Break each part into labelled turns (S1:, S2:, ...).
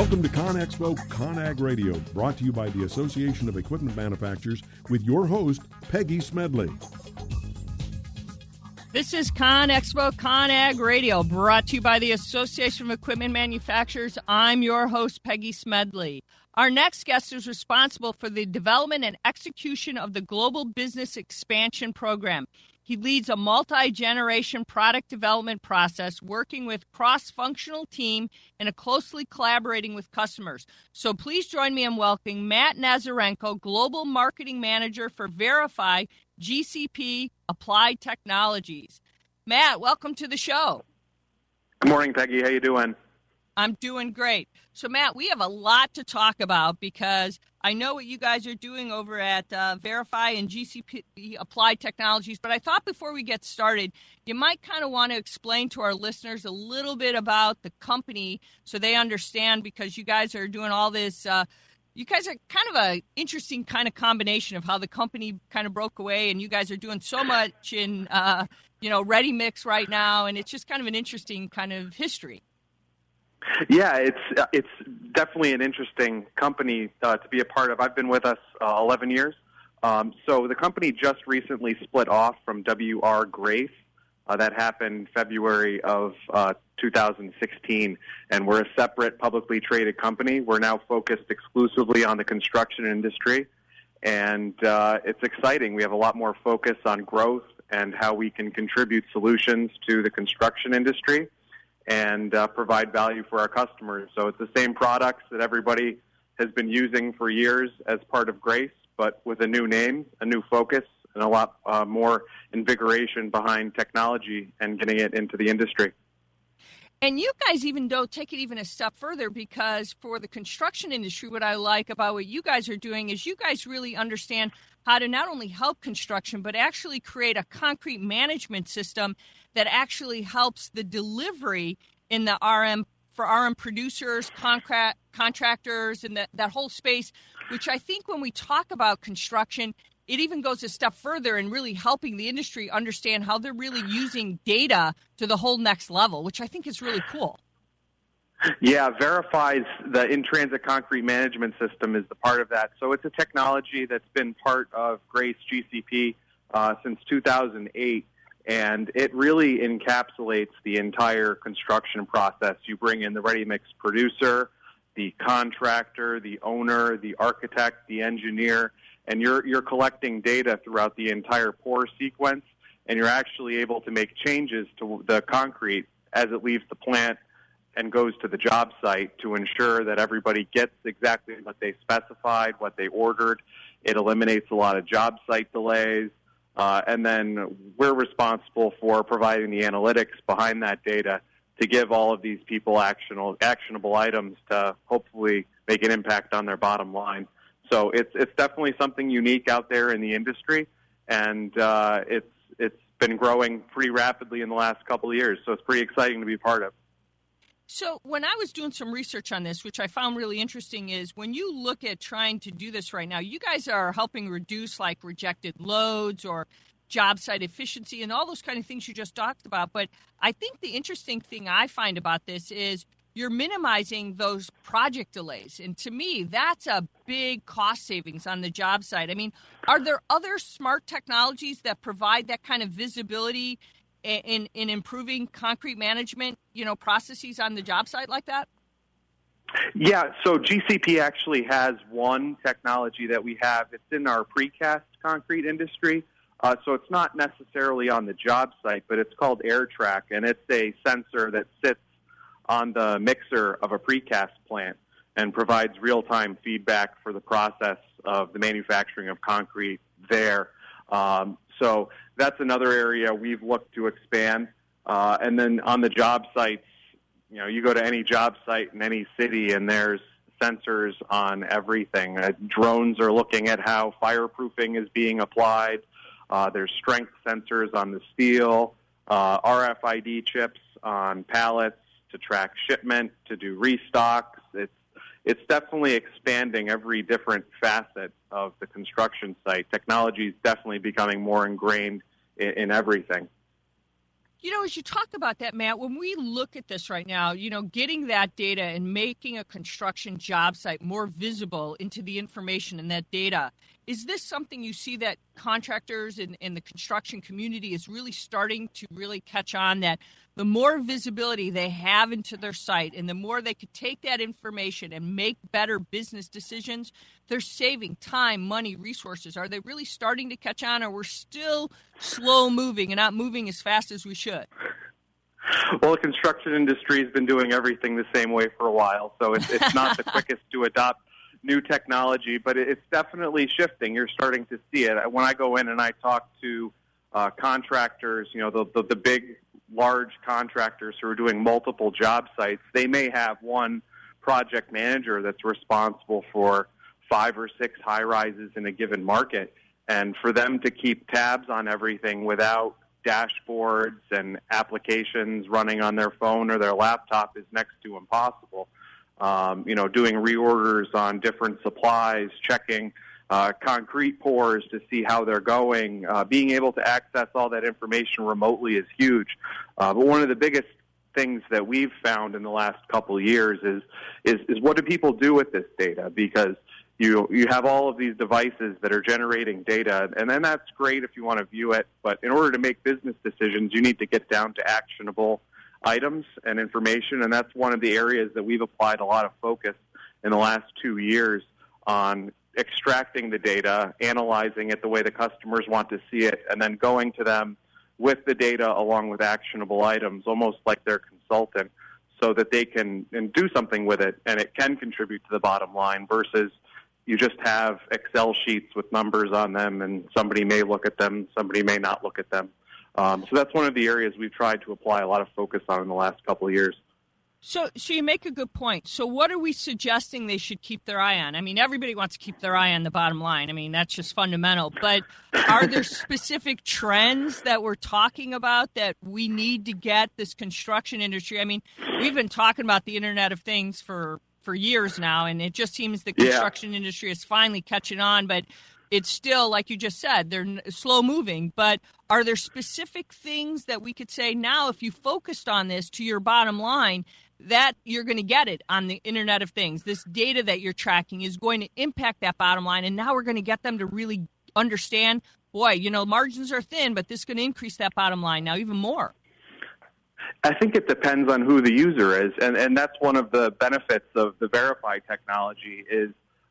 S1: Welcome to ConExpo ConAg Radio, brought to you by the Association of Equipment Manufacturers with your host, Peggy Smedley.
S2: This is ConExpo ConAg Radio, brought to you by the Association of Equipment Manufacturers. I'm your host, Peggy Smedley. Our next guest is responsible for the development and execution of the Global Business Expansion Program. He leads a multi generation product development process, working with cross functional team and closely collaborating with customers. So please join me in welcoming Matt Nazarenko, Global Marketing Manager for Verifi GCP Applied Technologies. Matt, welcome to the show.
S3: Good morning, Peggy. How you doing?
S2: I'm doing great. So, Matt, we have a lot to talk about because I know what you guys are doing over at uh, Verifi and GCP Applied Technologies. But I thought before we get started, you might kind of want to explain to our listeners a little bit about the company so they understand because you guys are doing all this. Uh, you guys are kind of a interesting kind of combination of how the company kind of broke away, and you guys are doing so much in uh, you know ready mix right now, and it's just kind of an interesting kind of history.
S3: Yeah, it's uh, it's definitely an interesting company uh, to be a part of. I've been with us uh, 11 years. Um, so the company just recently split off from WR Grace. Uh, that happened February of uh, 2016, and we're a separate publicly traded company. We're now focused exclusively on the construction industry, and uh, it's exciting. We have a lot more focus on growth and how we can contribute solutions to the construction industry and uh, provide value for our customers. So it's the same products that everybody has been using for years as part of Grace, but with a new name, a new focus, and a lot uh, more invigoration behind technology and getting it into the industry.
S2: And you guys even don't take it even a step further because for the construction industry, what I like about what you guys are doing is you guys really understand how to not only help construction, but actually create a concrete management system that actually helps the delivery in the RM for RM producers, contract, contractors, and that, that whole space, which I think when we talk about construction, it even goes a step further in really helping the industry understand how they're really using data to the whole next level, which I think is really cool.
S3: Yeah, verifies the in transit concrete management system is the part of that. So it's a technology that's been part of Grace GCP uh, since 2008, and it really encapsulates the entire construction process. You bring in the ready mix producer, the contractor, the owner, the architect, the engineer, and you're you're collecting data throughout the entire pour sequence, and you're actually able to make changes to the concrete as it leaves the plant and goes to the job site to ensure that everybody gets exactly what they specified, what they ordered. It eliminates a lot of job site delays. Uh, and then we're responsible for providing the analytics behind that data to give all of these people actionable, actionable items to hopefully make an impact on their bottom line. So it's it's definitely something unique out there in the industry, and uh, it's it's been growing pretty rapidly in the last couple of years. So it's pretty exciting to be part of.
S2: So, when I was doing some research on this, which I found really interesting, is when you look at trying to do this right now, you guys are helping reduce like rejected loads or job site efficiency and all those kind of things you just talked about. But I think the interesting thing I find about this is you're minimizing those project delays. And to me, that's a big cost savings on the job site. I mean, are there other smart technologies that provide that kind of visibility in in improving concrete management, you know, processes on the job site like that?
S3: Yeah, so GCP actually has one technology that we have. It's in our precast concrete industry. Uh, so it's not necessarily on the job site, but it's called AirTrack, and it's a sensor that sits on the mixer of a precast plant and provides real-time feedback for the process of the manufacturing of concrete there. Um, so that's another area we've looked to expand. Uh, and then on the job sites, you know, you go to any job site in any city, and there's sensors on everything. Uh, drones are looking at how fireproofing is being applied. Uh, there's strength sensors on the steel, uh, RFID chips on pallets to track shipment, to do restocks. It's it's definitely expanding every different facet of the construction site. Technology is definitely becoming more ingrained in, in everything.
S2: You know, as you talk about that, Matt, when we look at this right now, you know, getting that data and making a construction job site more visible into the information and that data, is this something you see that contractors and, and the construction community is really starting to really catch on that the more visibility they have into their site and the more they could take that information and make better business decisions, they're saving time, money, resources. Are they really starting to catch on or we're still slow moving and not moving as fast as we should?
S3: Well, the construction industry has been doing everything the same way for a while, so it's, it's not the quickest to adopt new technology, but it's definitely shifting. You're starting to see it. When I go in and I talk to uh, contractors, you know, the, the, the big, large contractors who are doing multiple job sites, they may have one project manager that's responsible for five or six high rises in a given market. And for them to keep tabs on everything without dashboards and applications running on their phone or their laptop is next to impossible um, you know, doing reorders on different supplies, checking uh, concrete pours to see how they're going. Uh, being able to access all that information remotely is huge. Uh, but one of the biggest things that we've found in the last couple of years is, is is what do people do with this data? Because you you have all of these devices that are generating data, and then that's great if you want to view it. But in order to make business decisions, you need to get down to actionable items and information, and that's one of the areas that we've applied a lot of focus in the last two years on extracting the data, analyzing it the way the customers want to see it, and then going to them with the data along with actionable items, almost like their consultant, so that they can and do something with it and it can contribute to the bottom line versus you just have Excel sheets with numbers on them and somebody may look at them, somebody may not look at them. Um, so that's one of the areas we've tried to apply a lot of focus on in the last couple of years.
S2: So, so you make a good point. So, what are we suggesting they should keep their eye on? I mean, everybody wants to keep their eye on the bottom line. I mean, that's just fundamental. But are there specific trends that we're talking about that we need to get this construction industry? I mean, we've been talking about the Internet of Things for for years now, and it just seems the construction yeah. industry is finally catching on. But it's still like you just said they're slow moving but are there specific things that we could say now if you focused on this to your bottom line that you're going to get it on the internet of things. This data that you're tracking is going to impact that bottom line and now we're going to get them to really understand boy you know margins are thin but this is going to increase that bottom line now even more.
S3: I think it depends on who the user is, and, and that's one of the benefits of the Verifi technology is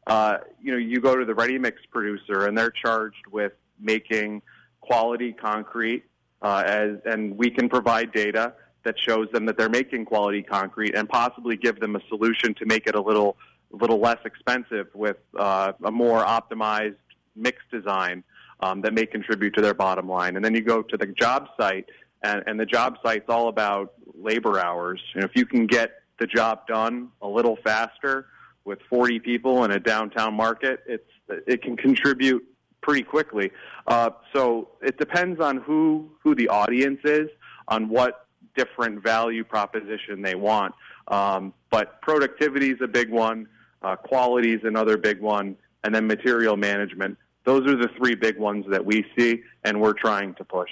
S3: uh, you know, you go to the ready mix producer and they're charged with making quality concrete, uh, as, and we can provide data that shows them that they're making quality concrete and possibly give them a solution to make it a little, little less expensive with uh, a more optimized mix design um, that may contribute to their bottom line. And then you go to the job site, and, and the job site's all about labor hours. And if you can get the job done a little faster, with 40 people in a downtown market, it's it can contribute pretty quickly. Uh, so it depends on who who the audience is, on what different value proposition they want. Um, but productivity is a big one, uh, quality is another big one, and then material management. Those are the three big ones that we see, and we're trying to push.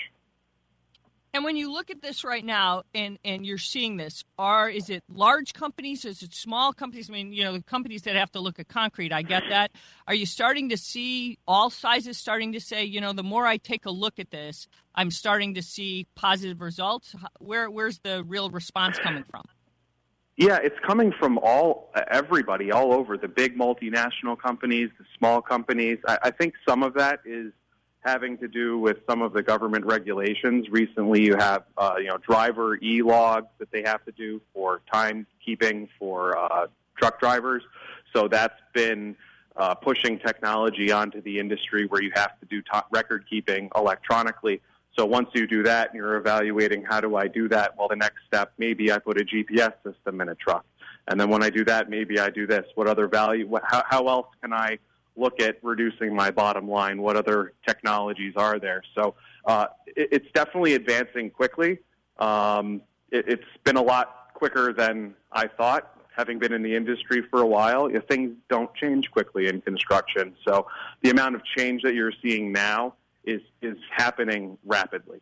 S2: And when you look at this right now, and and you're seeing this, are is it large companies? Is it small companies? I mean, you know, the companies that have to look at concrete. I get that. Are you starting to see all sizes starting to say, you know, the more I take a look at this, I'm starting to see positive results. Where where's the real response coming from?
S3: Yeah, it's coming from all everybody all over the big multinational companies, the small companies. I, I think some of that is having to do with some of the government regulations. Recently, you have uh, you know driver e logs that they have to do for timekeeping for uh, truck drivers. So that's been uh, pushing technology onto the industry where you have to do t- record keeping electronically. So once you do that and you're evaluating how do I do that, well, the next step maybe I put a GPS system in a truck, and then when I do that, maybe I do this. What other value? What, how, how else can I look at reducing my bottom line. What other technologies are there? So uh, it, it's definitely advancing quickly. Um, it, it's been a lot quicker than I thought. Having been in the industry for a while, you know, things don't change quickly in construction. So the amount of change that you're seeing now is is happening rapidly.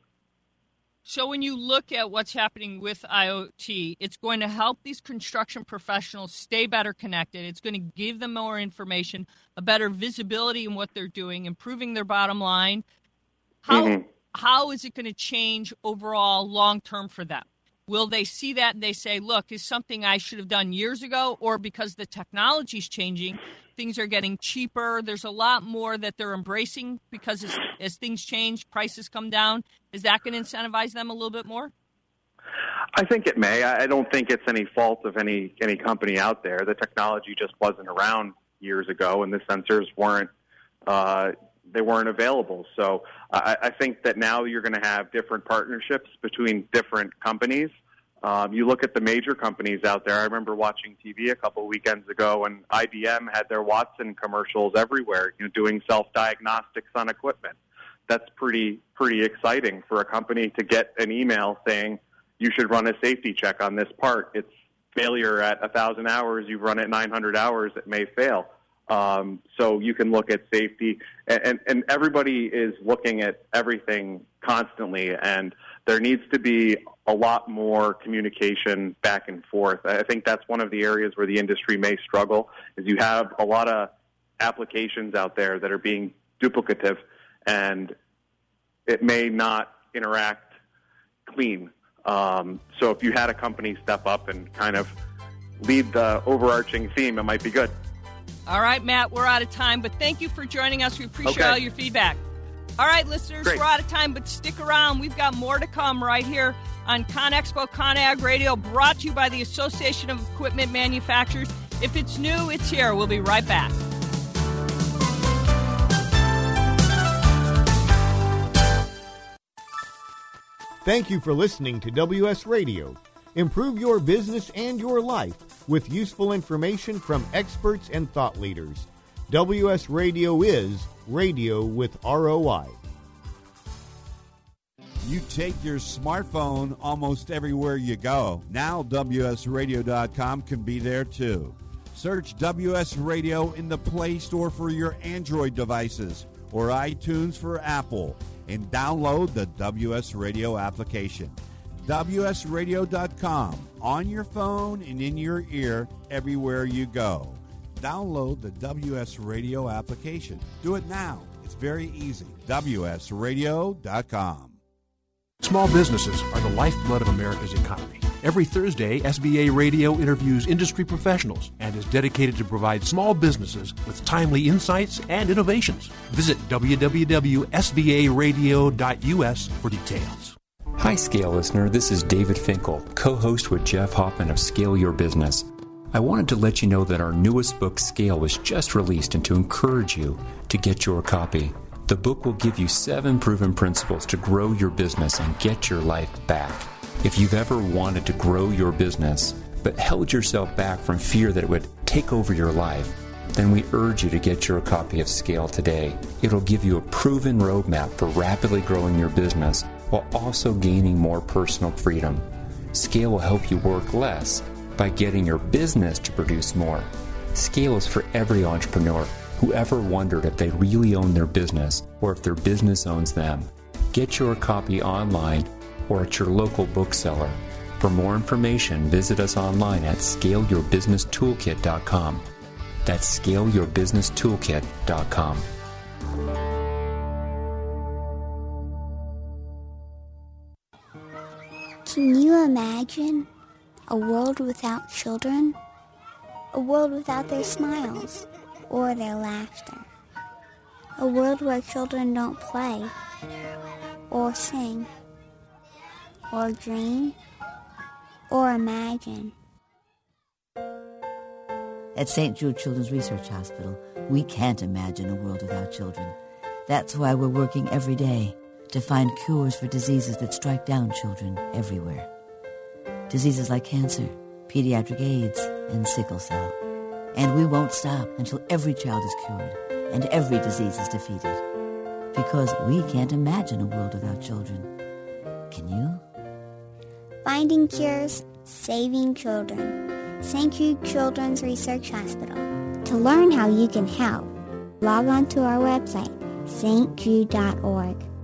S2: So, when you look at what's happening with IoT, it's going to help these construction professionals stay better connected. It's going to give them more information, a better visibility in what they're doing, improving their bottom line. How, mm-hmm. how is it going to change overall long term for them? Will they see that and they say, look, is something I should have done years ago? Or because the technology is changing, things are getting cheaper. There's a lot more that they're embracing because as, as things change, prices come down. Is that going to incentivize them a little bit more?
S3: I think it may. I don't think it's any fault of any any company out there. The technology just wasn't around years ago, and the sensors weren't uh, they weren't available. So I, I think that now you're going to have different partnerships between different companies um, you look at the major companies out there. I remember watching TV a couple weekends ago, and IBM had their Watson commercials everywhere, you know, doing self diagnostics on equipment. That's pretty pretty exciting for a company to get an email saying you should run a safety check on this part. It's failure at a thousand hours. You've run it 900 hours, it may fail. Um, so you can look at safety, and, and, everybody is looking at everything constantly, and there needs to be a lot more communication back and forth. I think that's one of the areas where the industry may struggle is you have a lot of applications out there that are being duplicative and it may not interact clean. Um, so if you had a company step up and kind of lead the overarching theme, it might be good.
S2: All right, Matt, we're out of time, but thank you for joining us. We appreciate okay. all your feedback. All right, listeners, Great. we're out of time, but stick around. We've got more to come right here on ConExpo ConAg Radio, brought to you by the Association of Equipment Manufacturers. If it's new, it's here. We'll be right back.
S4: Thank you for listening to WS Radio. Improve your business and your life with useful information from experts and thought leaders. WS Radio is radio with ROI.
S5: You take your smartphone almost everywhere you go. Now, WSRadio.com can be there too. Search WS Radio in the Play Store for your Android devices or iTunes for Apple and download the WS Radio application. WSRadio.com on your phone and in your ear everywhere you go download the WS Radio application. Do it now. It's very easy. WSRadio.com.
S6: Small businesses are the lifeblood of America's economy. Every Thursday, SBA Radio interviews industry professionals and is dedicated to provide small businesses with timely insights and innovations. Visit www.sbaradio.us for details.
S7: Hi, Scale listener. This is David Finkel, co host with Jeff Hoffman of Scale Your Business. I wanted to let you know that our newest book, Scale, was just released and to encourage you to get your copy. The book will give you seven proven principles to grow your business and get your life back. If you've ever wanted to grow your business, but held yourself back from fear that it would take over your life, then we urge you to get your copy of Scale today. It'll give you a proven roadmap for rapidly growing your business while also gaining more personal freedom. Scale will help you work less by getting your business to produce more. Scale is for every entrepreneur who ever wondered if they really own their business or if their business owns them. Get your copy online or at your local bookseller. For more information, visit us online at scaleyourbusinesstoolkit.com. That's scaleyourbusinesstoolkit.com.
S8: Can you imagine a world without children? A world without their smiles or their laughter? A world where children don't play or sing or dream or imagine?
S9: At St. Jude Children's Research Hospital, we can't imagine a world without children. That's why we're working every day to find cures for diseases that strike down children everywhere diseases like cancer, pediatric AIDS, and sickle cell. And we won't stop until every child is cured and every disease is defeated. Because we can't imagine a world without children. Can you?
S8: Finding cures, saving children. St. Jude Children's Research Hospital. To learn how you can help, log on to our website, stjude.org.